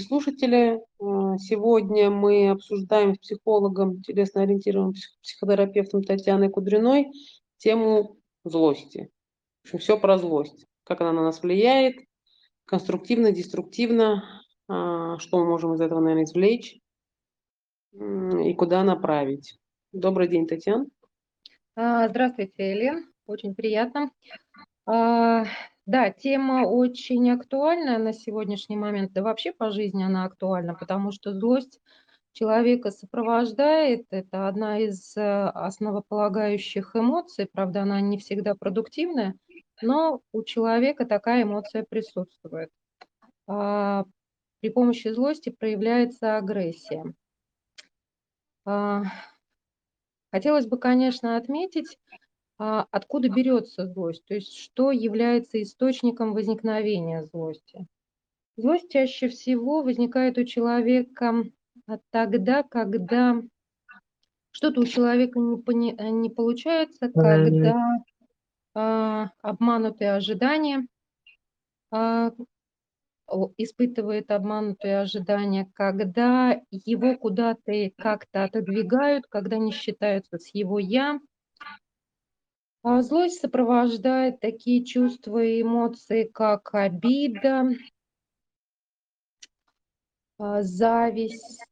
слушатели! А, сегодня мы обсуждаем с психологом, телесно-ориентированным психотерапевтом Татьяной Кудриной тему злости. В общем, все про злость. Как она на нас влияет, конструктивно, деструктивно, а, что мы можем из этого, наверное, извлечь и куда направить. Добрый день, Татьяна. А, здравствуйте, Элен. Очень приятно. Да, тема очень актуальна на сегодняшний момент, да вообще по жизни она актуальна, потому что злость человека сопровождает. Это одна из э, основополагающих эмоций, правда, она не всегда продуктивная, но у человека такая эмоция присутствует. А, при помощи злости проявляется агрессия. А, хотелось бы, конечно, отметить, откуда берется злость, то есть что является источником возникновения злости. Злость чаще всего возникает у человека а, тогда, когда что-то у человека не, э, не получается, когда а, обманутые ожидания, а, испытывает обманутые ожидания, когда его куда-то как-то отодвигают, когда не считаются с его «я», а злость сопровождает такие чувства и эмоции, как обида, а, зависть,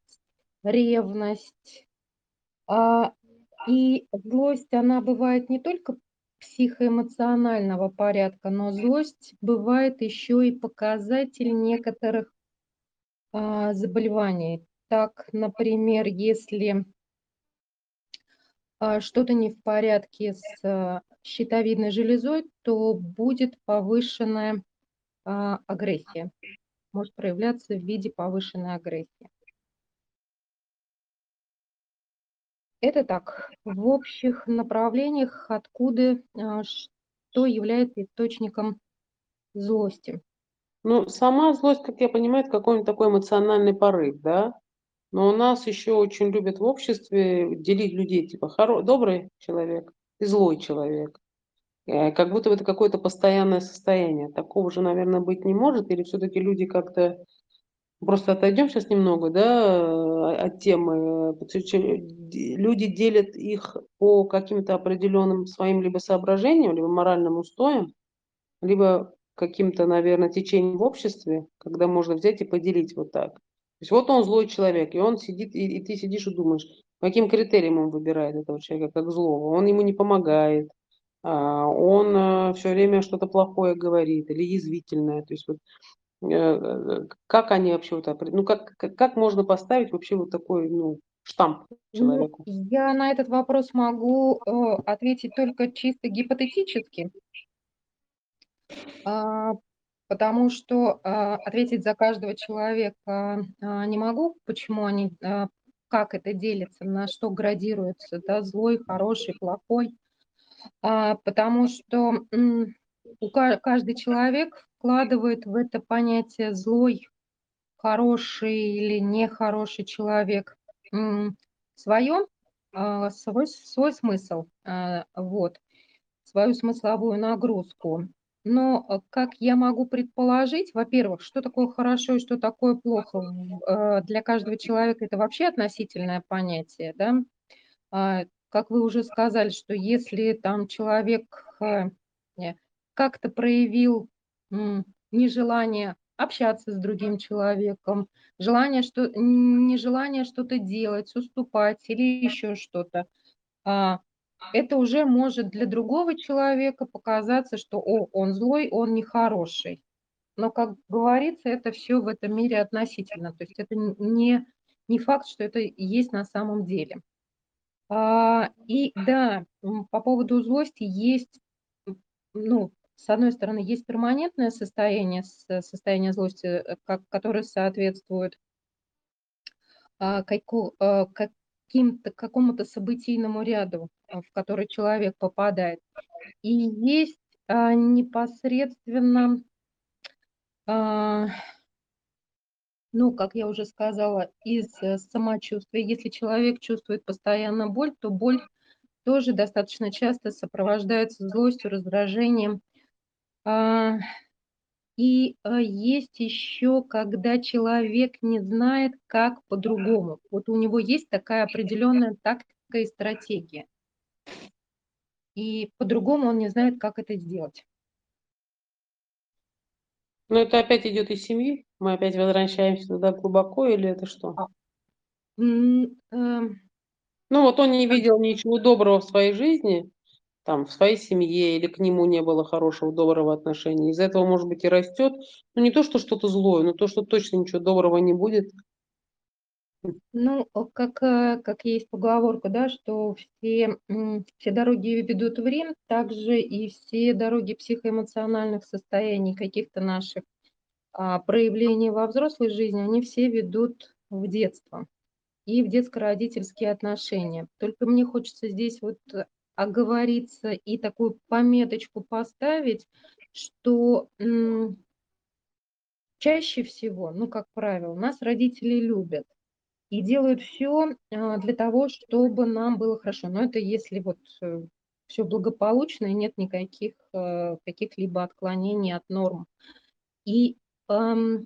ревность. А, и злость, она бывает не только психоэмоционального порядка, но злость бывает еще и показатель некоторых а, заболеваний. Так, например, если а, что-то не в порядке с а, щитовидной железой, то будет повышенная а, агрессия, может проявляться в виде повышенной агрессии. Это так, в общих направлениях, откуда, что является источником злости. Ну, сама злость, как я понимаю, это какой-нибудь такой эмоциональный порыв, да? Но у нас еще очень любят в обществе делить людей, типа хоро... добрый человек и злой человек. Э, как будто это какое-то постоянное состояние. Такого же, наверное, быть не может. Или все-таки люди как-то... Просто отойдем сейчас немного да, от темы. Люди делят их по каким-то определенным своим либо соображениям, либо моральным устоям, либо каким-то, наверное, течением в обществе, когда можно взять и поделить вот так. То есть вот он злой человек, и он сидит, и, и ты сидишь и думаешь, каким критериям он выбирает этого человека как злого. Он ему не помогает, а, он а, все время что-то плохое говорит или язвительное. То есть вот э, э, как они вообще вот ну как, как, можно поставить вообще вот такой ну, штамп ну, человеку? Ну, я на этот вопрос могу э, ответить только чисто гипотетически. Потому что а, ответить за каждого человека а, не могу, почему они, а, как это делится, на что градируется, да, злой, хороший, плохой, потому что каждый человек вкладывает в это понятие злой, хороший или нехороший человек свое, свой, свой смысл, вот, свою смысловую нагрузку. Но э, как я могу предположить, во-первых, что такое хорошо и что такое плохо э, для каждого человека, это вообще относительное понятие, да. А, как вы уже сказали, что если там человек э, как-то проявил нежелание общаться с другим человеком, желание что, нежелание что-то делать, уступать или еще что-то, а, это уже может для другого человека показаться, что о, он злой, он нехороший. Но, как говорится, это все в этом мире относительно. То есть это не, не факт, что это есть на самом деле. А, и да, по поводу злости есть, ну, с одной стороны, есть перманентное состояние, состояние злости, э, как, которое соответствует а, как, а, как, каким-то, какому-то событийному ряду, а, в который человек попадает. И есть а, непосредственно, а, ну, как я уже сказала, из э, самочувствия. Если человек чувствует постоянно боль, то боль тоже достаточно часто сопровождается злостью, раздражением. И, э, есть еще, когда человек не знает, как по-другому. Вот у него есть такая определенная тактика и стратегия. И по-другому он не знает, как это сделать. Но это опять идет из семьи? Мы опять возвращаемся туда глубоко или это что? А, эм, Ну вот он не видел ничего доброго в своей жизни, там, в своей семье, или к нему не было хорошего, доброго отношения. Из-за этого, может быть, и растет. Ну не то, что что-то злое, но то, что точно ничего доброго не будет. Ну, как, э, как есть поговорка, да, что все, все дороги ведут в Рим, также и все дороги психоэмоциональных состояний, каких-то наших а, проявлений во взрослой жизни, они все ведут в детство и в детско-родительские отношения. Только мне хочется здесь вот э, оговориться и такую пометочку поставить, что чаще всего, ну, как правило, нас родители любят и делают все для того, чтобы нам было хорошо. Но это если вот все благополучно и нет никаких э, каких-либо отклонений от норм. И, но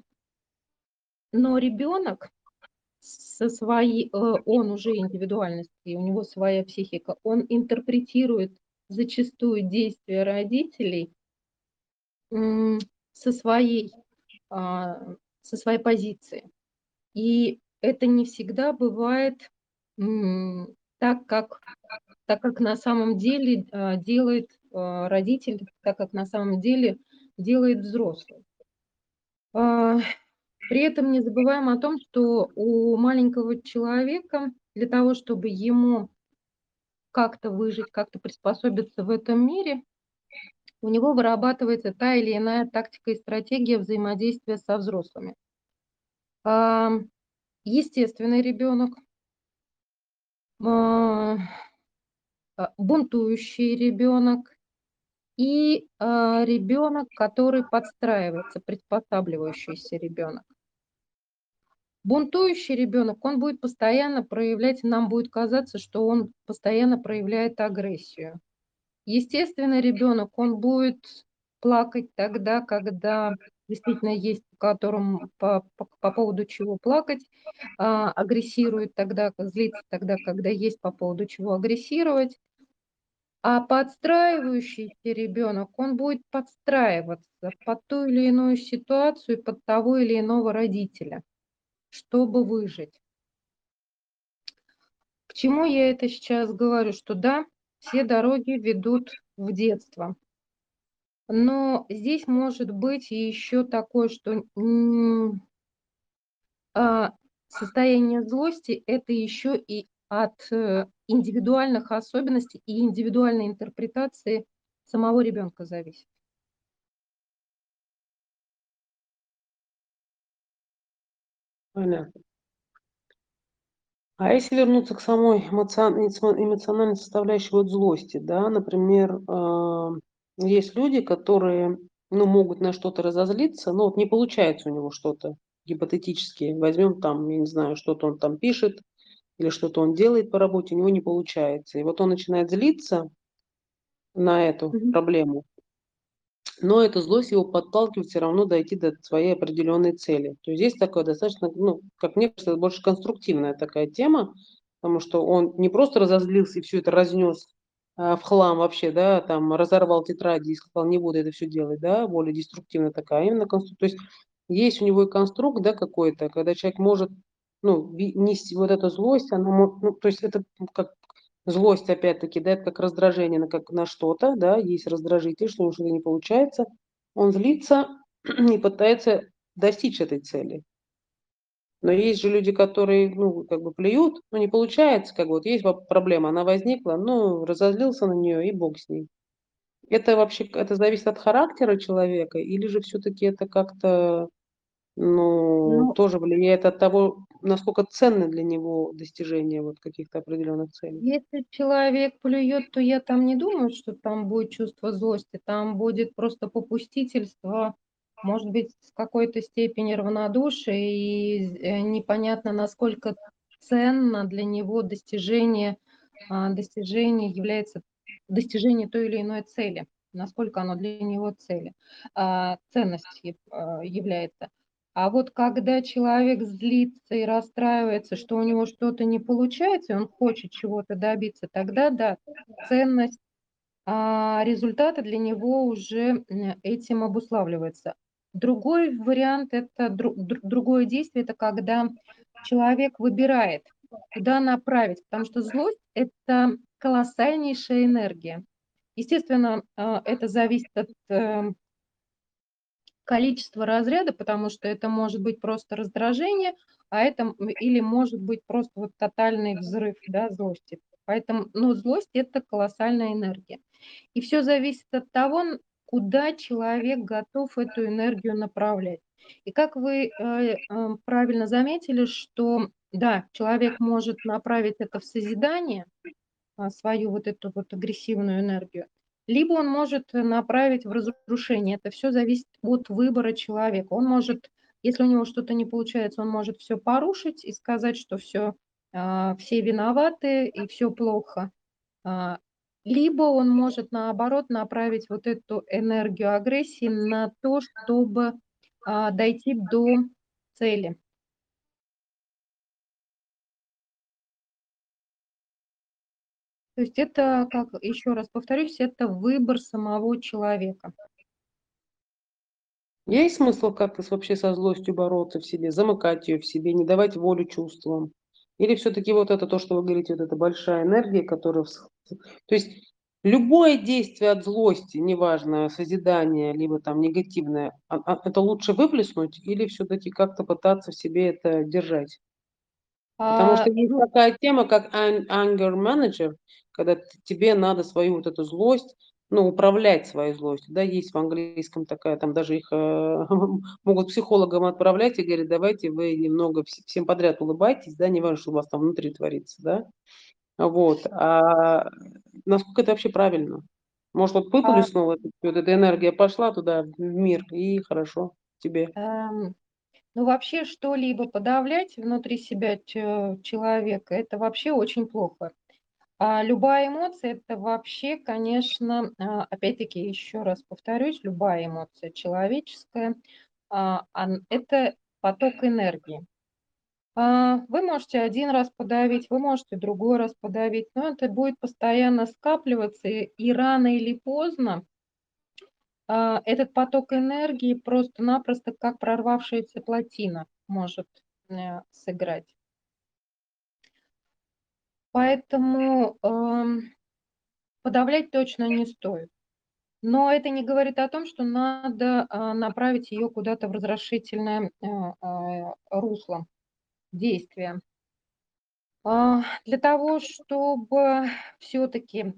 ребенок со своей, э, он уже индивидуальность, и у него своя психика, он интерпретирует зачастую действия родителей со своей, а, со своей позиции. И это не всегда бывает так, как так, как на самом деле, а, делает, а, родитель, так, как на самом деле делает взрослый. А, при этом не забываем о том, что у маленького человека для того, чтобы ему как-то выжить, как-то приспособиться в этом мире, у него вырабатывается та или иная тактика и стратегия взаимодействия со взрослыми естественный ребенок, а, а, бунтующий ребенок и а, ребенок, который подстраивается, приспосабливающийся ребенок. Бунтующий ребенок, он будет постоянно проявлять, нам будет казаться, что он постоянно проявляет агрессию. Естественный ребенок, он будет плакать тогда, когда действительно есть, которым по, по, по поводу чего плакать, а, агрессирует тогда, злится тогда, когда есть по поводу чего агрессировать. А подстраивающийся ребенок, он будет подстраиваться под ту или иную ситуацию, под того или иного родителя, чтобы выжить. К чему я это сейчас говорю? Что да, все дороги ведут в детство. Но здесь может быть еще такое, что а, состояние злости- это еще и от э, индивидуальных особенностей и индивидуальной интерпретации самого ребенка зависит. Понятно. А если вернуться к самой эмоциональной составляющей вот злости, да, например, а, есть люди, которые, ну, могут на что-то разозлиться, но вот не получается у него что-то гипотетически. Возьмем там, я не знаю, что-то он там пишет или что-то он делает по работе, у него не получается. И вот он начинает злиться на эту Мгм. проблему, но эта злость его подталкивает все равно дойти до своей определенной цели. То есть здесь такое достаточно, ну, как мне кажется, больше конструктивная такая тема, потому что он не просто разозлился и все это разнес а, в хлам вообще, да, там разорвал тетради и сказал, не буду это все делать, да, более деструктивная такая, именно конструк... То есть есть у него и конструкт, да, какой-то, когда человек может, ну, нести вот эту злость, она, ну, то есть это как Злость, опять-таки, да, это как раздражение на, как, на что-то, да, есть раздражитель, что у него что-то не получается, он злится и пытается достичь этой цели. Но есть же люди, которые, ну, как бы плюют, но не получается, как вот есть проблема, она возникла, ну, разозлился на нее и бог с ней. Это вообще, это зависит от характера человека или же все-таки это как-то, ну, Ну, тоже влияет от того, насколько ценны для него достижения вот каких-то определенных целей? если человек плюет, то я там не думаю, что там будет чувство злости, там будет просто попустительство, может быть, с какой-то степени равнодушия и э, непонятно, насколько ценно для него достижение, а, достижение является достижение той или иной цели. насколько оно для него цели, а, ценностью а, является. А вот когда человек злится и расстраивается, что у него что-то не получается, и он хочет чего-то добиться, тогда да, ценность а, результата для него уже этим обуславливается. Другой вариант, это дру, другое действие, это когда человек выбирает, куда направить, потому что злость– это колоссальнейшая энергия. Естественно, а, это зависит от эм, количества разряда, потому что это может быть просто раздражение, а это или может быть просто вот тотальный взрыв да, злости. Поэтому, ну, злость– это колоссальная энергия. И все зависит от того, куда человек готов эту энергию направлять. И как вы э, э, правильно заметили, что да, человек может направить это в созидание, а, свою вот эту вот агрессивную энергию, либо он может направить в разрушение. Это все зависит от выбора человека. Он может, если у него что-то не получается, он может все порушить и сказать, что все, а, все виноваты и все плохо. А, либо он может, наоборот, направить вот эту энергию агрессии на то, чтобы а, дойти до цели. То есть это, как еще раз повторюсь, это выбор самого человека. Есть смысл как-то вообще со злостью бороться в себе, замыкать ее в себе, не давать волю чувствам? Или все-таки вот это то, что вы говорите, вот эта большая энергия, которая... То есть любое действие от злости, неважно, созидание, либо там негативное, а, а, это лучше выплеснуть или все-таки как-то пытаться в себе это держать? Потому А, что есть ну, такая тема, как anger manager, когда тебе надо свою вот эту злость, ну, управлять своей злостью, да, есть в английском такая, там даже их э, могут психологам отправлять и говорят, давайте вы немного вс- всем подряд улыбайтесь, да, не важно, что у вас там внутри творится, да, вот, а насколько это вообще правильно? Может, вот а, выплеснула, вот эта энергия пошла туда, в мир, и хорошо тебе. эм, ну, вообще что-либо подавлять внутри себя че- человека, это вообще очень плохо. А любая эмоция- это вообще, конечно, а, опять-таки, еще раз повторюсь, любая эмоция человеческая, а, это поток энергии. Вы можете один раз подавить, вы можете другой раз подавить, но это будет постоянно скапливаться, и рано или поздно, этот поток энергии просто-напросто, как прорвавшаяся плотина, может, э, сыграть. Поэтому, ам, подавлять точно не стоит. Но это не говорит о том, что надо, а, направить ее куда-то в разрушительное, а, а, русло действия. А, для того, чтобы все-таки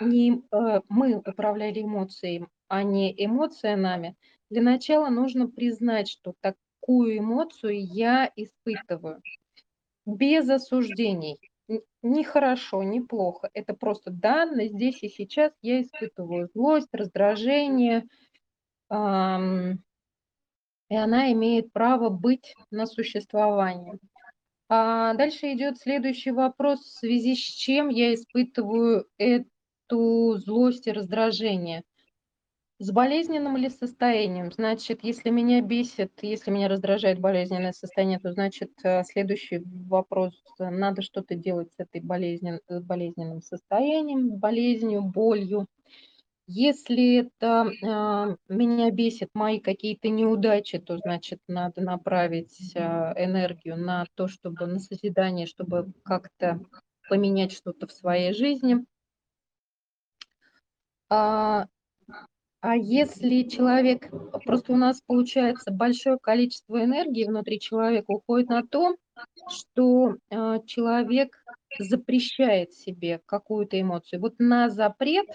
не э, мы управляли эмоцией, а не эмоция нами, для начала нужно признать, что такую эмоцию я испытываю без осуждений. Н- Ни хорошо, ни плохо. Это просто данность здесь и сейчас я испытываю злость, раздражение, ам, и она имеет право быть на существование. А дальше идет следующий вопрос, в связи с чем я испытываю эту злость и раздражение. С болезненным ли состоянием? Значит, если меня бесит, если меня раздражает болезненное состояние, то значит, э, следующий вопрос, э, надо что-то делать с этой болезнен, э, болезненным состоянием, болезнью, болью. Если это а, меня бесит мои какие-то неудачи, то значит надо направить а, энергию на то, чтобы на созидание, чтобы как-то поменять что-то в своей жизни. А, а если человек, просто у нас получается большое количество энергии внутри человека уходит на то, что а, человек запрещает себе какую-то эмоцию. Вот на запрет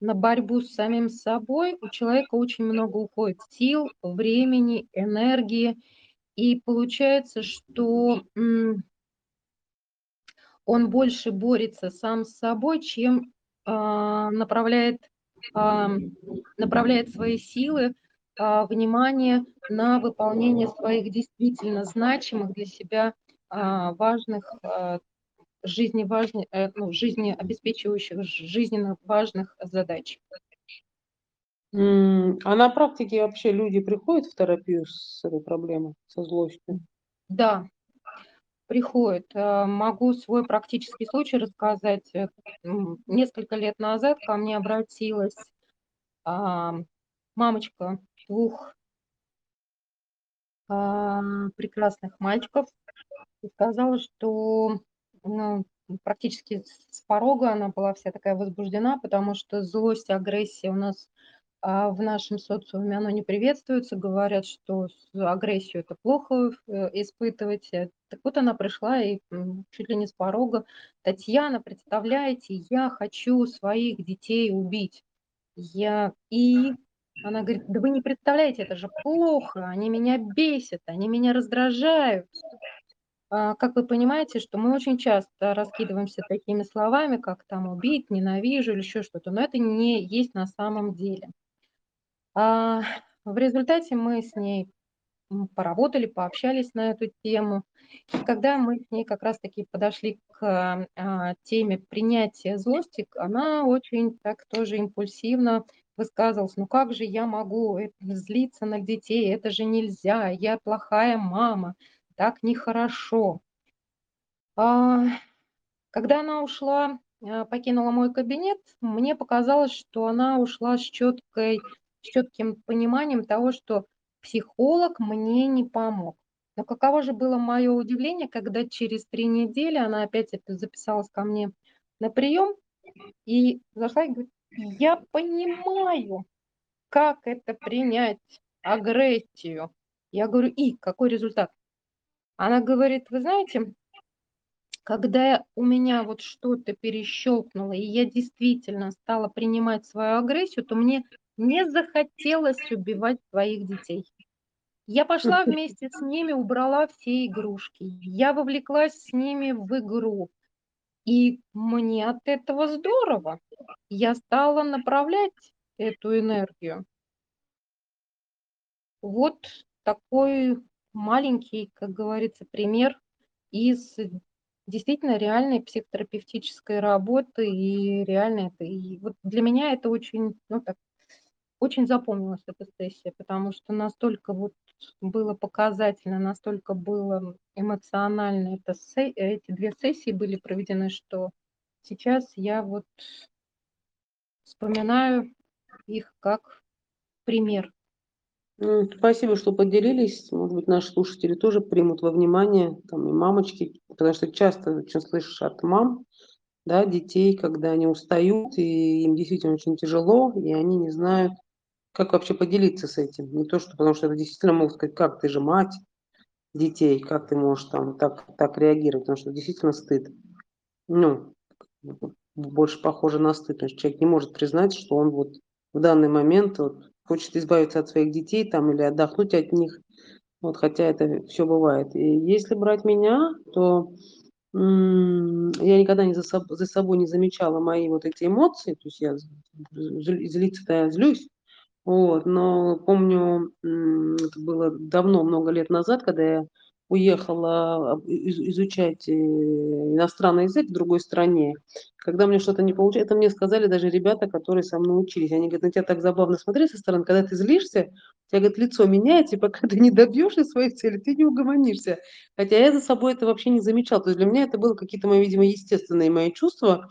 на борьбу с самим собой у человека очень много уходит сил, времени, энергии. И получается, что он больше борется сам с собой, чем а, направляет, направляет свои силы, а, внимание на выполнение своих действительно значимых для себя а, важных, а, жизни, важни, э, ну, жизнеобеспечивающих, жизненно важных задач. А на практике вообще люди приходят в терапию с этой проблемой, со злостью? Да, приходят. А, могу свой практический случай рассказать. Э, несколько лет назад ко мне обратилась, а, мамочка двух а, прекрасных мальчиков и сказала, что, ну, практически с порога она была вся такая возбуждена, потому что злость, агрессия у нас, а, в нашем социуме, оно не приветствуется. Говорят, что агрессию- это плохо, э, испытывать. Э, так вот она пришла и, чуть ли не с порога: "Татьяна, представляете, я хочу своих детей убить". Я: "И?" Она говорит: "Да вы не представляете, это же плохо, они меня бесят, они меня раздражают". А, как вы понимаете, что мы очень часто раскидываемся такими словами, как там убить, ненавижу или еще что-то, но это не есть на самом деле. А, в результате мы с ней, поработали, пообщались на эту тему. И когда мы с ней как раз таки подошли к, а, теме принятия злости, она очень так тоже импульсивно высказывалась: "Ну как же я могу эт злиться на детей? Это же нельзя! Я плохая мама, так нехорошо". А, когда она ушла, покинула мой кабинет, мне показалось, что она ушла с чёткой с чётким пониманием того, что психолог мне не помог. Но каково же было моё удивление, когда через 3 недели она опять записалась ко мне на приём и зашла и говорит: "Я понимаю, как это принять агрессию". Я говорю: "И какой результат?" Она говорит: "Вы знаете" "когда у меня вот что-то перещёлкнуло, и я действительно стала принимать свою агрессию, то мне не захотелось убивать своих детей. Я пошла вместе с ними, убрала все игрушки, я вовлеклась с ними в игру, и мне от этого здорово. Я стала направлять эту энергию". Вот такой маленький, как говорится, пример из действительно реальной психотерапевтической работы. И реально это и вот для меня это очень, ну, так, очень запомнилась эта сессия, потому что настолько вот было показательно, настолько было эмоционально это се эти 2 сессии были проведены, что сейчас я вот вспоминаю их как пример. М, спасибо, что поделились. Может быть, наши слушатели тоже примут во внимание, там и мамочки, потому что часто очень слышишь от мам, да, детей, когда они устают, и им действительно очень тяжело, и они не знают, как вообще поделиться с этим. Не то что потому что это действительно могут сказать: "Как, ты же мать детей, как ты можешь там так так реагировать?" Потому что действительно стыд. Ну, больше похоже на стыд, потому что человек не может признать, что он вот в данный момент вот хочет избавиться от своих детей там или отдохнуть от них. Вот, хотя это всё бывает. И если брать меня, то, я никогда не за соб за собой не замечала мои вот эти эмоции. То есть я злиться-то я злюсь, вот, но помню, это было давно, много лет назад, когда я уехала, а, из изучать, э, иностранный язык в другой стране. Когда меня что-то не получа это мне сказали даже ребята, которые со мной учились. Они говорят: "На тя так забавно смотреть со стороны, когда ты злишься, у тя, говорит, лицо меняется, и пока ты не добьешься своей цели, ты не угомонишься". Хотя я за собой это вообще не замечала. То есть для меня это было какие-то мои, видимо, естественные мои чувства,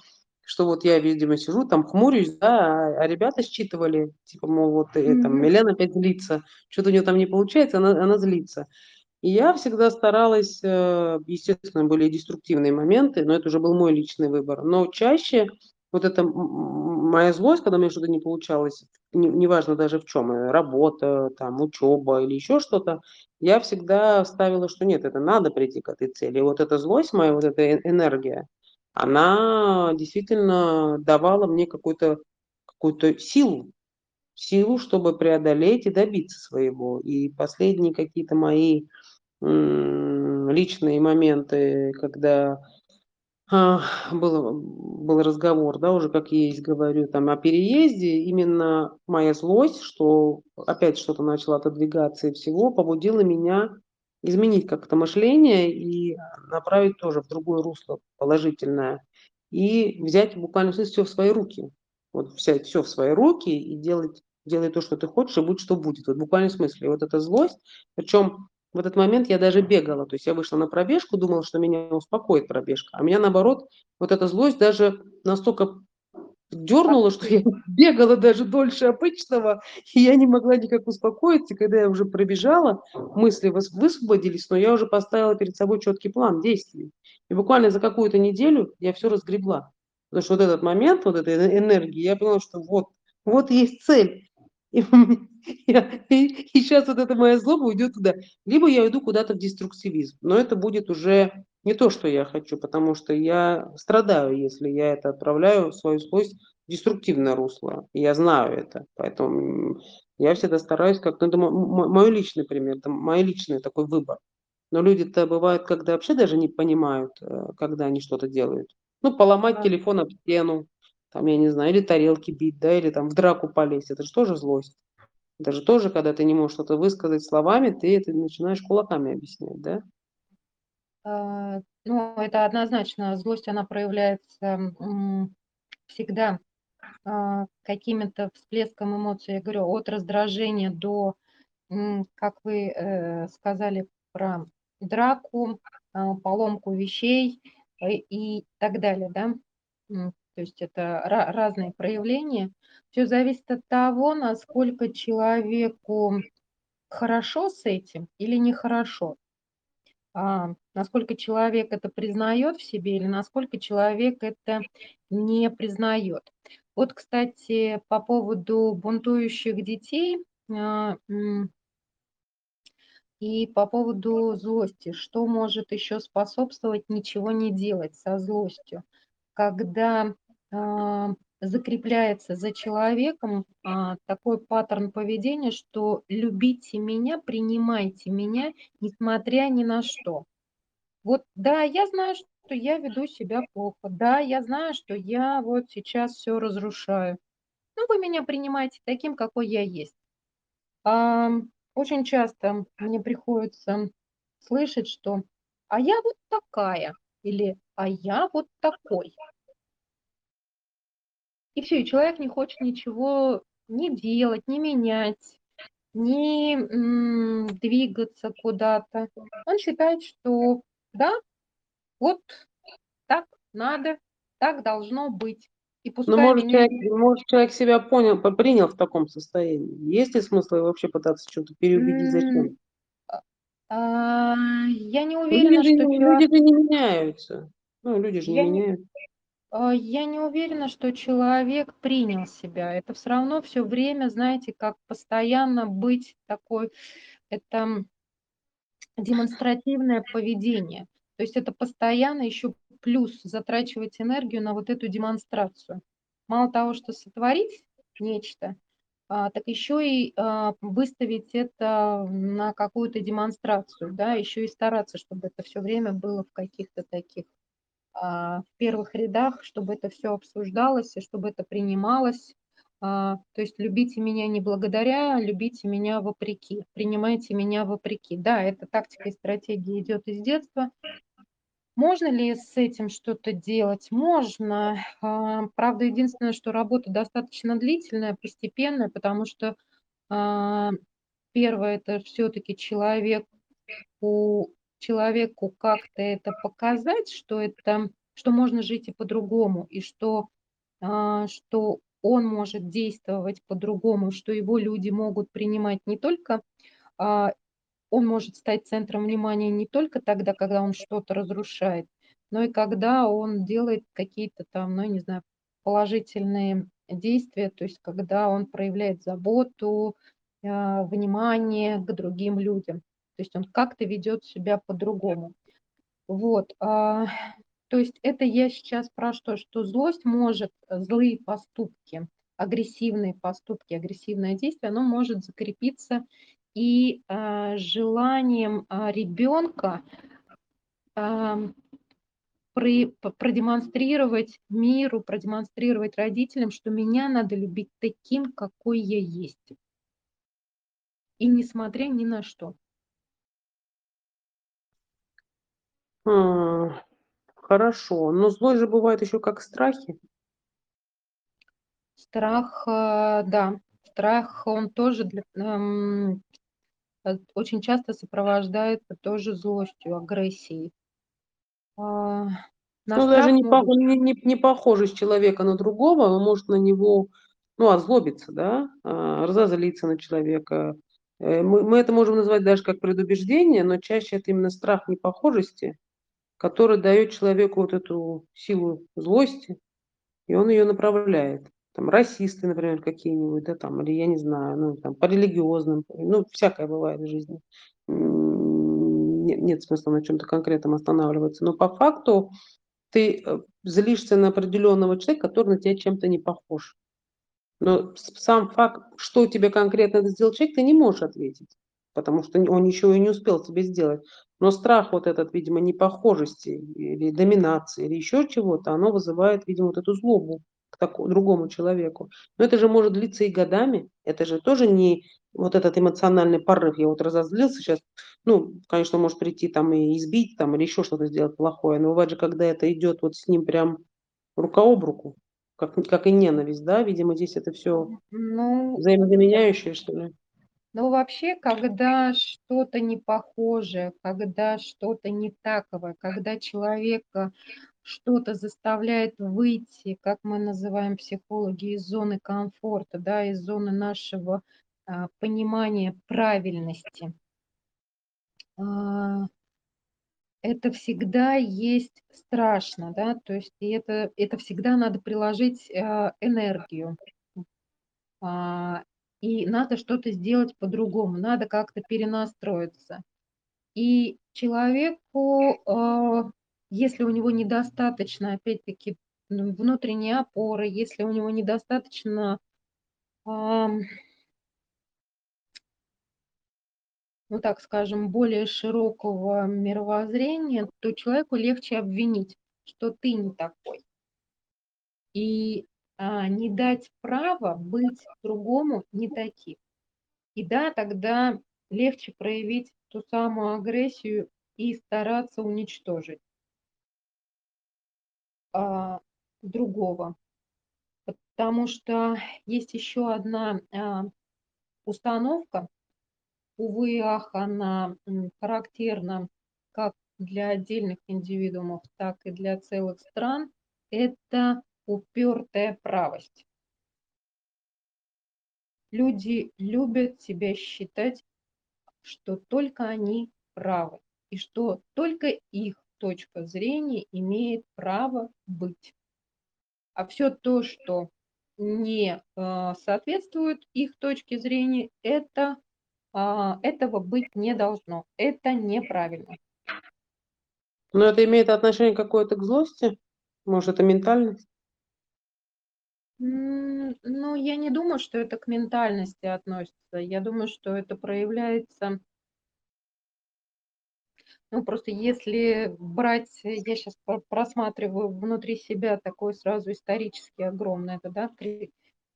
что вот я, видимо, сижу там, хмурюсь, да, а а ребята считывали, типа, мол, вот, э, там. Милена опять злится, чё-то у неё там не получается, она она злится. И я всегда старалась, э, естественно, были деструктивные моменты, но это уже был мой личный выбор. Но чаще вот м моя злость, когда меня что-то не получалось, не неважно даже в чём, э, работа, там, учёба или ещё что-то, я всегда ставила, что нет, это надо прийти к этой цели. И вот эта злость моя, вот эта энергия, она действительно давала мне какую-то какую-то силу, силу, чтобы преодолеть и добиться своего. И последние какие-то мои, личные моменты, когда, а, было был разговор, да, уже как есть, говорю, там, о переезде, именно моя злость, что опять что-то начало отодвигаться и всего, побудила меня изменить как-то мышление и направить тоже в другое русло положительное. И взять в буквальном смысле всё в свои руки. Вот взять всё в свои руки и делать делай то, что ты хочешь, и будь что будет. Вот в буквальном смысле. Вот эта злость, причем в этот момент я даже бегала, то есть я вышла на пробежку, думала, что меня успокоит пробежка, а меня наоборот, вот эта злость даже настолько дернула, что я бегала даже дольше обычного, и я не могла никак успокоиться. Когда я уже пробежала, мысли высвободились, но я уже поставила перед собой четкий план действий. И буквально за какую-то неделю я все разгребла. Потому что вот этот момент, вот этой энергии, я поняла, что вот, вот есть цель. И, и, и сейчас вот эта моя злоба уйдет туда. Либо я иду куда-то в деструктивизм, но это будет уже не то, что я хочу, потому что я страдаю, если я это отправляю, свою злость в деструктивное русло. И я знаю это. Поэтому я всегда стараюсь как-то, это мой личный пример, это мой личный такой выбор. Но люди-то бывают, когда вообще даже не понимают, э, когда они что-то делают. Ну, поломать телефон об стену, там, я не знаю, или тарелки бить, да, или там в драку полезть. Это же тоже злость. Это же тоже, когда ты не можешь что-то высказать словами, ты это начинаешь кулаками объяснять, да? А, ну, это однозначно. Злость, она проявляется всегда а, какими-то всплеском эмоций. Я говорю, от раздражения до, как вы э, сказали про драку, а, поломку вещей э, и так далее, да. То есть это разные проявления. Все зависит от того, насколько человеку хорошо с этим или нехорошо. Насколько человек это признает в себе или насколько человек это не признает. Вот, кстати, по поводу бунтующих детей а, и по поводу злости. Что может еще способствовать ничего не делать со злостью? Когда а, закрепляется за человеком а, такой паттерн поведения, что любите меня, принимайте меня, несмотря ни на что. Вот да, я знаю, что я веду себя плохо, да, я знаю, что я вот сейчас все разрушаю. Но вы меня принимаете таким, какой я есть. Очень часто мне приходится слышать, что «а я вот такая» или «а я вот такой». И все, и человек не хочет ничего не делать, не менять, не двигаться куда-то. Он считает, что да, вот так надо, так должно быть. И пускай Но может, меня... человек, может, человек себя понял, принял в таком состоянии. Есть ли смысл вообще пытаться что-то переубедить? Зачем? А, я не уверена, люди, что люди же не меняются. Ну, люди же я не меняются. А, я не уверена, что человек принял себя. Это все равно все время, знаете, как постоянно быть такой, это демонстративное поведение. То есть это постоянно еще плюс затрачивать энергию на вот эту демонстрацию. Мало того, что сотворить нечто, а, так еще и а, выставить это на какую-то демонстрацию, да, еще и стараться, чтобы это все время было в каких-то таких а, в первых рядах, чтобы это все обсуждалось и чтобы это принималось. А, то есть любите меня не благодаря, любите меня вопреки, принимайте меня вопреки. Да, эта тактика и стратегия идет из детства. Можно ли с этим что-то делать? Можно. А, правда, единственное, что работа достаточно длительная, постепенная, потому что первое, это все-таки человек у человеку как-то это показать, что это, что можно жить и по-другому, и что, а, что он может действовать по-другому, что его люди могут принимать не только, а, он может стать центром внимания не только тогда, когда он что-то разрушает, но и когда он делает какие-то там, ну, не знаю, положительные действия, то есть когда он проявляет заботу, а, внимание к другим людям. То есть он как-то ведет себя по-другому. Вот. То есть это я сейчас про что? Что злость может, злые поступки, агрессивные поступки, агрессивное действие, оно может закрепиться и а, желанием а, ребенка продемонстрировать миру, продемонстрировать родителям, что меня надо любить таким, какой я есть. И несмотря ни на что. Хорошо. Но злой же бывает еще как страхи. Страх, э, да, страх, он тоже для ам, э, очень часто сопровождается тоже злостью, агрессией. А, Ну, даже не могут не не не похожесть человека на другого, он может на него, ну, озлобиться, да, а, разозлиться на человека. Э, мы мы это можем назвать даже как предубеждение, но чаще это именно страх непохожести, который даёт человеку вот эту силу злости, и он её направляет. Там расисты, например, какие-нибудь, да, там, или я не знаю, ну, там, по религиозным, ну, всякое бывает в жизни. М, не нет смысла на чём-то конкретном останавливаться, но по факту ты, э, злишься на определённого человека, который на тя чем-то не похож. Но сам факт, что тебе конкретно этот сделал человек, ты не можешь ответить, потому что он ещё и не успел тебе сделать. Но страх вот этот, видимо, непохожести или доминации, или ещё чего-то, оно вызывает, видимо, вот эту злобу к тако другому человеку. Но это же может длиться и годами. Это же тоже не вот этот эмоциональный порыв. Я вот разозлился щас. Ну, конечно, может прийти там и избить там или ещё что-то сделать плохое, но бывает же, когда это идёт вот с ним прям рука об руку, как как и ненависть, да? Видимо, здесь это всё М, ну взаимозаменяющее, что ли. Ну, вообще, когда что-то не похожее, когда что-то не таковое, когда человека что-то заставляет выйти, как мы называем, психологи, из зоны комфорта, да, из зоны нашего, а, понимания правильности а это всегда есть страшно, да, то есть это это всегда надо приложить, а, энергию. А, и надо что-то сделать по-другому, надо как-то перенастроиться. И человеку, а, если у него недостаточно, опять-таки, ну, внутренней опоры, если у него недостаточно, ну, так скажем, более широкого мировоззрения, то человеку легче обвинить, что ты не такой. И, не дать права быть другому не таким. И да, тогда легче проявить ту самую агрессию и стараться уничтожить а, другого. Потому что есть ещё одна, а, установка, увы и ах, она, характерна как для отдельных индивидуумов, так и для целых стран- это упертая правость. Люди любят себя считать, что только они правы и что только их точка зрения имеет право быть. А всё то, что не, а, соответствует их точке зрения, это, а, этого быть не должно. Это неправильно. Но это имеет отношение какое-то к злости? Может, это ментальность? Ну, я не думаю, что это к ментальности относится. Я думаю, что это проявляется Ну, просто если брать, я про просматриваю внутри себя такой сразу исторически огромный это, да, кре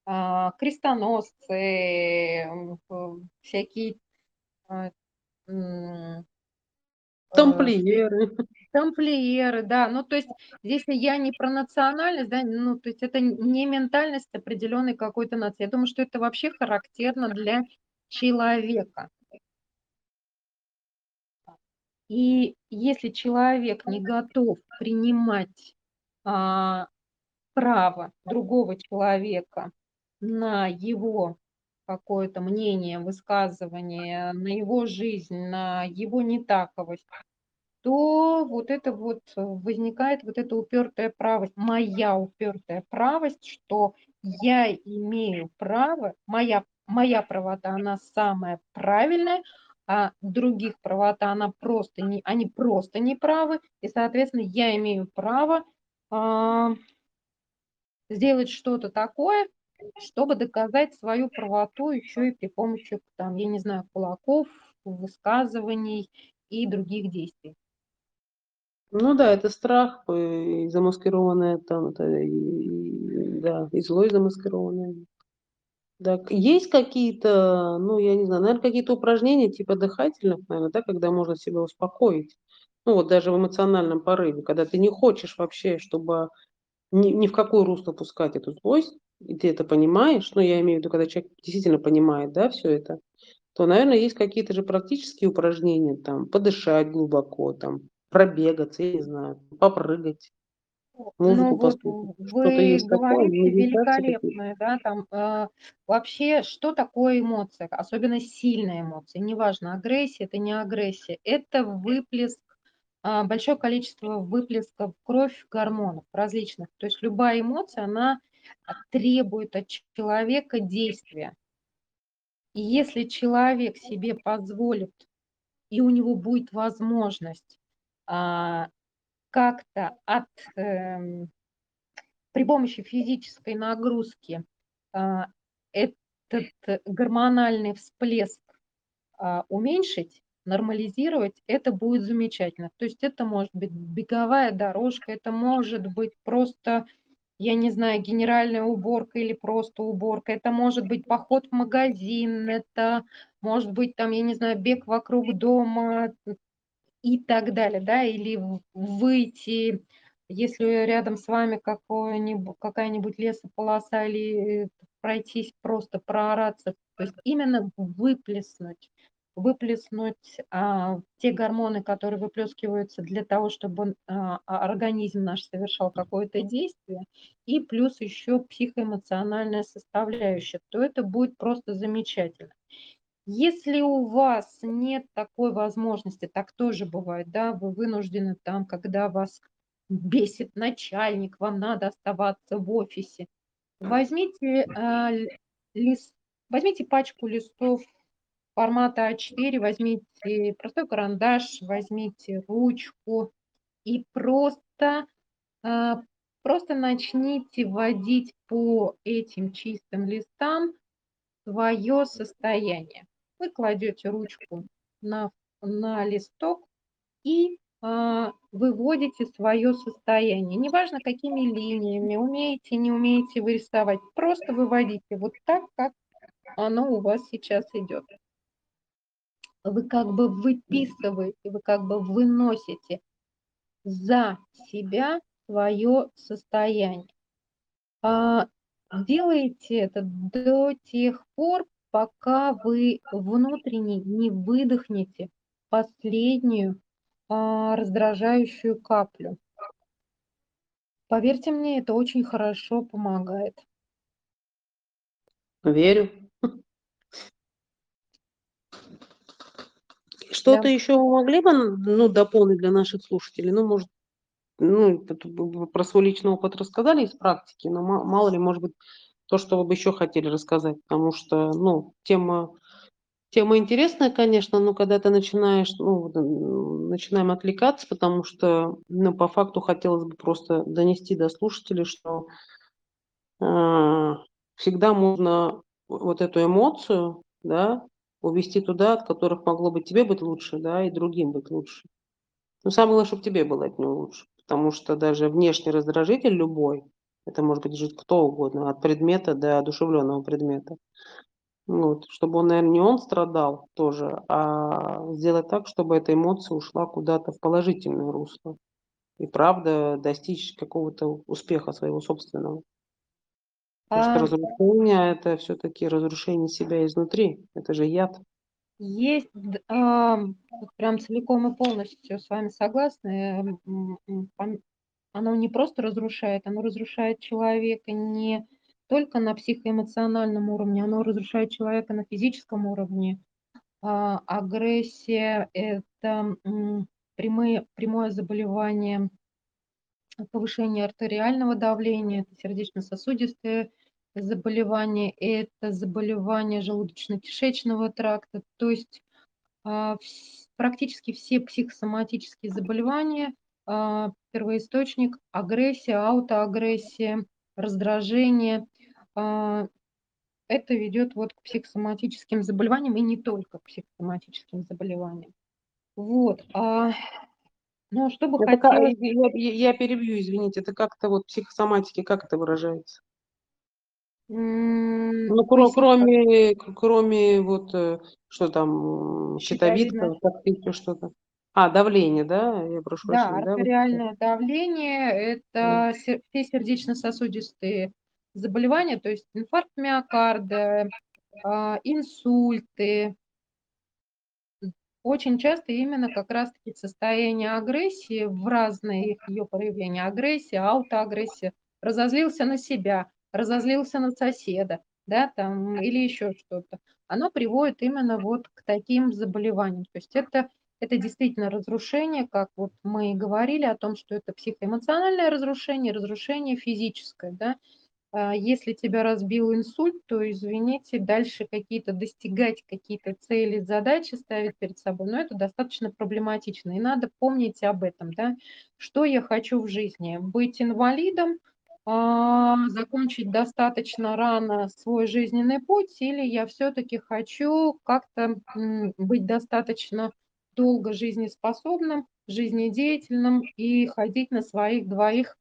а, крестоносцы, всякие, а, свя Тамплиеры. Тамплиеры, да. Ну, то есть здесь я не про национальность, да, ну, то есть это не ментальность определённой какой-то нации. Я думаю, что это вообще характерно для человека. И если человек не готов принимать, а, право другого человека на его какое-то мнение, высказывание, на его жизнь, на его нетаковость, то вот это вот возникает вот эта упертая правость, моя упертая правость, что я имею право, моя моя правота, она самая правильная, а других правота, она просто не они просто неправы, и, соответственно, я имею право, а сделать что-то такое, чтобы доказать свою правоту ещё и при помощи, там, я не знаю, кулаков, высказываний и других действий. Ну да, это страх, э, и замаскированное там это, и да, и зло и замаскированное. Дак есть какие-то, ну, я не знаю, наверно, какие-то упражнения типа дыхательных, наверно, да, когда можно себя успокоить? Ну, вот даже в эмоциональном порыве, когда ты не хочешь вообще, чтобы ни ни в какое русло пускать эту злость. и ты это понимаешь, ну, я имею в виду, когда человек действительно понимает, да, всё это, то, наверно, есть какие-то же практические упражнения, там, подышать глубоко, там, пробегаться, я не знаю, попрыгать, Ну музыку вот послушать. в Что-то вы есть такое, говорите медитации какие-то? великолепно, да, там, э, вообще, что такое эмоция, особенно сильная эмоция, неважно, агрессия это, не агрессия- это выплеск, а, большое количество выплесков кровь гормонов различных. То есть любая эмоция, она, требует от человека действия. И если человек себе позволит, и у него будет возможность, как-то от, эм, при помощи физической нагрузки, а, этот гормональный всплеск, а, уменьшить, нормализировать, это будет замечательно. То есть это может быть беговая дорожка, это может быть просто, я не знаю, генеральная уборка или просто уборка, это может быть поход в магазин, это может быть, там, я не знаю, бег вокруг дома, и так далее, да. Или выйти, если рядом с вами какая-нибудь лесополоса, или пройтись, просто проораться. То есть именно выплеснуть выплеснуть, а, те гормоны, которые выплескиваются для того, чтобы, а, организм наш совершал какое-то действие, и плюс еще психоэмоциональная составляющая, то это будет просто замечательно. Если у вас нет такой возможности, так тоже бывает, да, вы вынуждены там, когда вас бесит начальник, вам надо оставаться в офисе, возьмите, ль лист возьмите пачку листов формата А4, возьмите простой карандаш, возьмите ручку и просто, а, просто начните вводить по этим чистым листам своё состояние. Вы кладете ручку на на листок и, а, выводите своё состояние. Неважно, какими линиями, умеете, не умеете вы рисовать, просто выводите вот так, как оно у вас сейчас идёт. Вы как бы выписываете, вы как бы выносите за себя своё состояние. А, делайте это до тех пор, пока вы внутренне не выдохнете последнюю, а, раздражающую каплю. Поверьте мне, это очень хорошо помогает. Верю. Что-то Да. еще вы могли бы, ну, дополнить для наших слушателей? Ну, может, ну, про свой личный опыт рассказали из практики, но ма мало ли, может быть, то, что вы бы еще хотели рассказать, потому что, ну, тема тема интересная, конечно, но когда ты начинаешь, ну, начинаем отвлекаться, потому что, ну, по факту хотелось бы просто донести до слушателей, что а, всегда можно вот эту эмоцию, да, увести туда, от которых могло бы тебе быть лучше, да, и другим быть лучше. Но самое главное, чтоб тебе было от него лучше, потому что даже внешний раздражитель любой- это может быть же кто угодно, от предмета до одушевленного предмета. Вот. Чтобы он, наверно, не он страдал тоже, а сделать так, чтобы эта эмоция ушла куда-то в положительное русло и, правда, достичь какого-то успеха своего собственного. Потому что А разрушение- это всё-таки разрушение себя изнутри, это же яд. Есть, вот прям целиком и полностью с вами согласна. Оно не просто разрушает, оно разрушает человека не только на психоэмоциональном уровне, оно разрушает человека на физическом уровне. А, агрессия- это, прямые прямое заболевание, повышение артериального давления, это сердечно-сосудистые заболевания, это заболевания желудочно-кишечного тракта. То есть, а, практически все психосоматические заболевания, первоисточник- агрессия, аутоагрессия, раздражение. А, это ведет вот к психосоматическим заболеваниям, и не только к психосоматическим заболеваниям. Вот, а, ну, что бы Это хотелось я я я перебью, извините, это как-то вот в психосоматике, как это выражается? Ну, кро кроме кроме вот, э, что там, щитовидка, как-то еще что-то. А, давление, да? Я прошу Да, прощения, да, артериальное давление- это се все сердечно-сосудистые, заболевания, то есть инфаркт миокарда, а, инсульты. Очень часто именно как раз-таки состояние агрессии в разные ее проявления: агрессия, аутоагрессия, разозлился на себя, разозлился на соседа, да, там или еще что-то. Оно приводит именно вот к таким заболеваниям. То есть это это действительно разрушение, как вот мы и говорили о том, что это психоэмоциональное разрушение, разрушение физическое, да. А, если тебя разбил инсульт, то, извините, дальше какие-то достигать какие-то цели, задачи ставить перед собой, но это достаточно проблематично. И надо помнить об этом, да. Что я хочу в жизни? Быть инвалидом, а, закончить достаточно рано свой жизненный путь, или я все-таки хочу как-то быть достаточно долго жизнеспособным, жизнедеятельным и ходить на своих двоих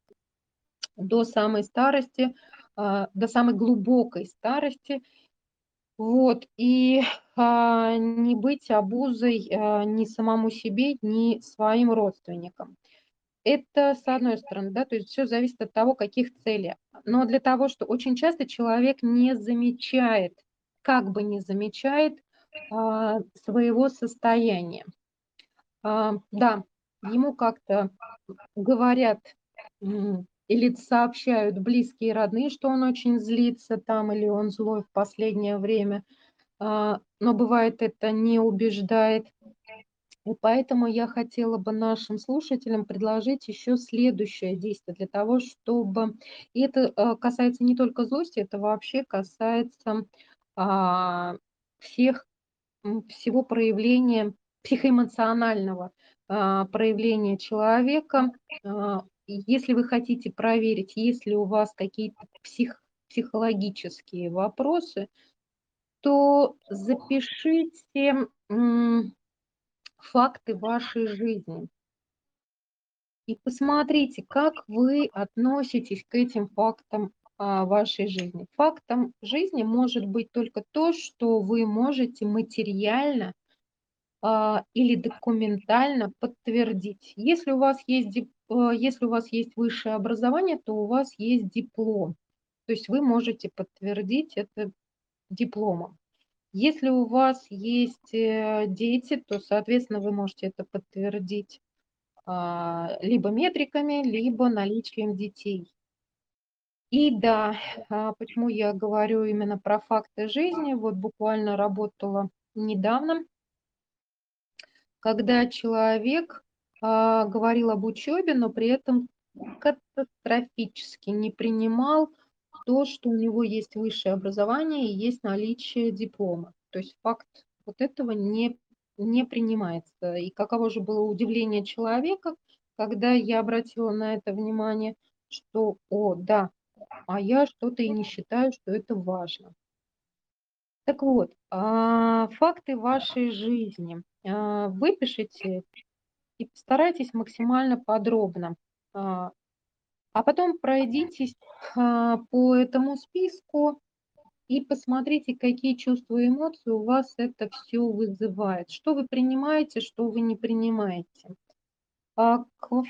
до самой старости, а, до самой глубокой старости. Вот, и а, не быть обузой а, ни самому себе, ни своим родственникам. Это с одной стороны, да, то есть все зависит от того, каких целей. Но для того, что очень часто человек не замечает, как бы не замечает а, своего состояния. А, да, ему как-то говорят или сообщают близкие и родные, что он очень злится там или он злой в последнее время, а, но бывает это не убеждает. И поэтому я хотела бы нашим слушателям предложить еще следующее действие для того, чтобы... И это а, касается не только злости, это вообще касается всех, всего проявления психоэмоционального а, проявления человека. А, если вы хотите проверить, есть ли у вас какие-то псих, психологические вопросы, то запишите факты вашей жизни и посмотрите, как вы относитесь к этим фактам а, вашей жизни. Фактом жизни может быть только то, что вы можете материально или документально подтвердить. Если у вас есть, а, если у вас есть высшее образование, то у вас есть диплом. То есть вы можете подтвердить это дипломом. Если у вас есть э, дети, то, соответственно, вы можете это подтвердить а, либо метриками, либо наличием детей. И да, почему я говорю именно про факты жизни, вот буквально работала недавно когда человек а, говорил об учебе, но при этом катастрофически не принимал то, что у него есть высшее образование и есть наличие диплома. То есть факт вот этого не, не принимается. И каково же было удивление человека, когда я обратила на это внимание, что, о, да, а я что-то и не считаю, что это важно. Так вот, а, факты вашей жизни выпишите и постарайтесь максимально подробно. А, а потом пройдитесь по этому списку и посмотрите, какие чувства и эмоции у вас это все вызывает. Что вы принимаете, что вы не принимаете. К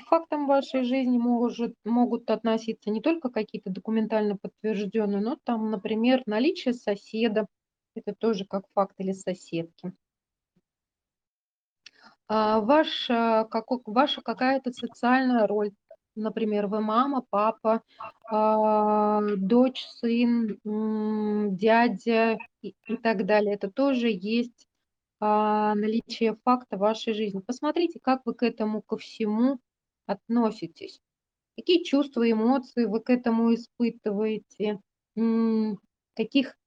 фактам вашей жизни может, могут относиться не только какие-то документально подтвержденные, но там, например, наличие соседа, это тоже как факт или соседки. А, ваша, как, ваша какая-то социальная роль. Например, вы мама, папа, а, дочь, сын, дядя и, и так далее. Это тоже есть а, наличие факта вашей жизни. Посмотрите, как вы к этому ко всему относитесь. Какие чувства, эмоции вы к этому испытываете, каких а,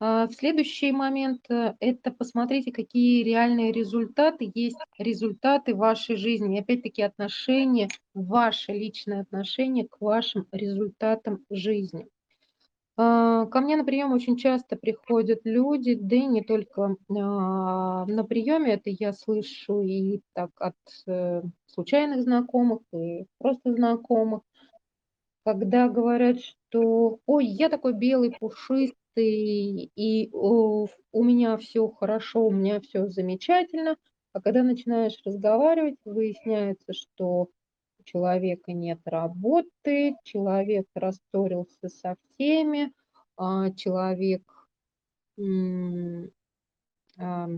в следующий момент э, это посмотрите, какие реальные результаты есть, результаты вашей жизни. И опять-таки отношения, ваше личное отношение к вашим результатам жизни. А, ко мне на прием очень часто приходят люди, да и не только а, на приеме, это я слышу и так от э, случайных знакомых, и просто знакомых, когда говорят, что ой, я такой белый, пушистый, ты, и у, у меня все хорошо, у меня все замечательно. А когда начинаешь разговаривать, выясняется, что у человека нет работы, человек рассорился со всеми, а, человек, ам, а,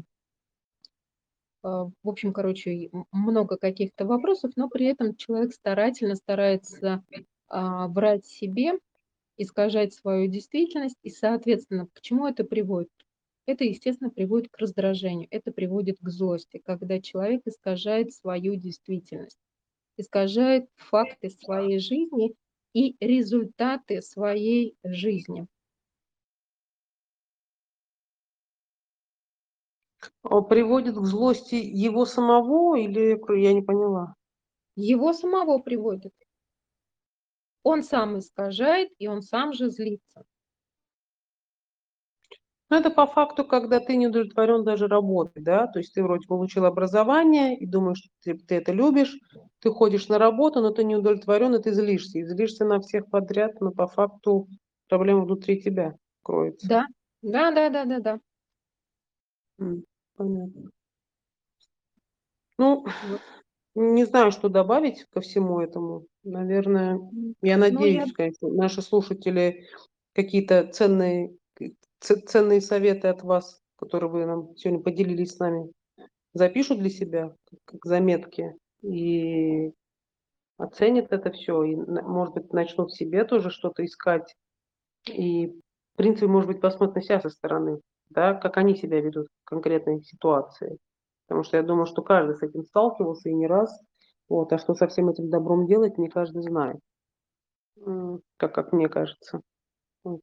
в общем, короче, много каких-то вопросов, но при этом человек старательно старается, а, врать себе, искажать свою действительность. И, соответственно, к чему это приводит? Это, естественно, приводит к раздражению, это приводит к злости, когда человек искажает свою действительность, искажает факты своей жизни и результаты своей жизни. А, приводит к злости его самого или я не поняла? Его самого приводит. Он сам искажает, и он сам же злится. Ну, это по факту, когда ты не удовлетворен даже работой, да, то есть ты вроде получил образование и думаешь, что ты, ты это любишь, ты ходишь на работу, но ты не удовлетворен, и ты злишься. И злишься на всех подряд, но по факту проблема внутри тебя кроется. Да, да, да, да, да, да. Понятно. Ну, Вот. Не знаю, что добавить ко всему этому. Наверное, я ну, я надеюсь, конечно, наши слушатели какие-то ценные, ценные советы от вас, которые вы нам сегодня поделились с нами, запишут для себя как заметки и оценят это всё, и, может быть, начнут себе тоже что-то искать. И, в принципе, может быть, посмотрят на себя со стороны, да, как они себя ведут в конкретной ситуации. Потому что я думаю, что каждый с этим сталкивался и не раз. Вот, а что со всем этим добром делать, не каждый знает. Как как мне кажется. М.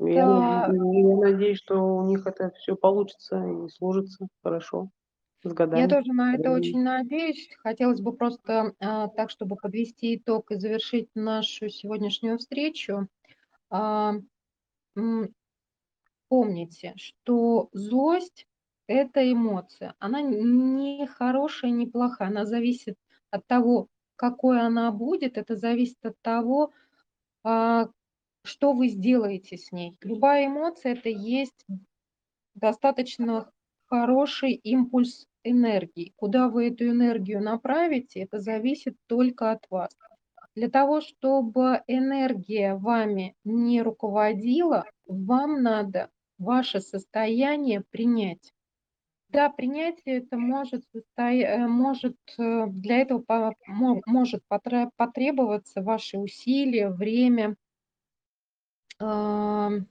Я Это я надеюсь, что у них это всё получится и сложится хорошо с Я годами, тоже на это очень надеюсь. Хотелось бы просто, а, так, чтобы подвести итог и завершить нашу сегодняшнюю встречу. А, помните, что злость- это эмоция. Она не хорошая, не плохая. Она зависит от того, какой она будет. Это зависит от того, а, что вы сделаете с ней. Любая эмоция- это есть достаточно хороший импульс энергии. Куда вы эту энергию направите- это зависит только от вас. Для того, чтобы энергия вами не руководила, вам надо ваше состояние принять. Да, принятие это может э, может, э, для этого может потре потребоваться ваши усилия, время. Ам,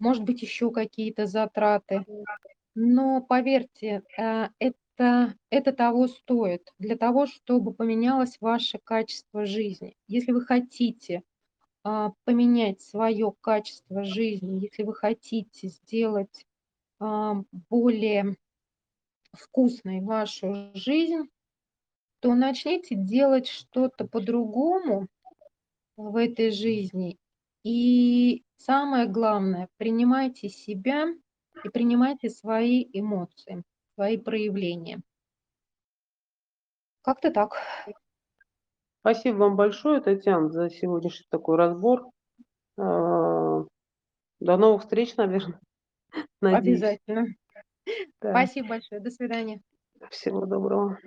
может быть, еще какие-то затраты. Но поверьте, а, это это того стоит для того, чтобы поменялось ваше качество жизни. Если вы хотите, а, поменять свое качество жизни, если вы хотите сделать, ам, более вкусной вашу жизнь, то начните делать что-то по-другому в этой жизни. И самое главное- принимайте себя и принимайте свои эмоции, свои проявления. Как-то так. Спасибо вам большое, Татьяна, за сегодняшний такой разбор. А, до новых встреч, наверно, надеюсь. Обязательно. Спасибо большое. До свидания. Всего доброго.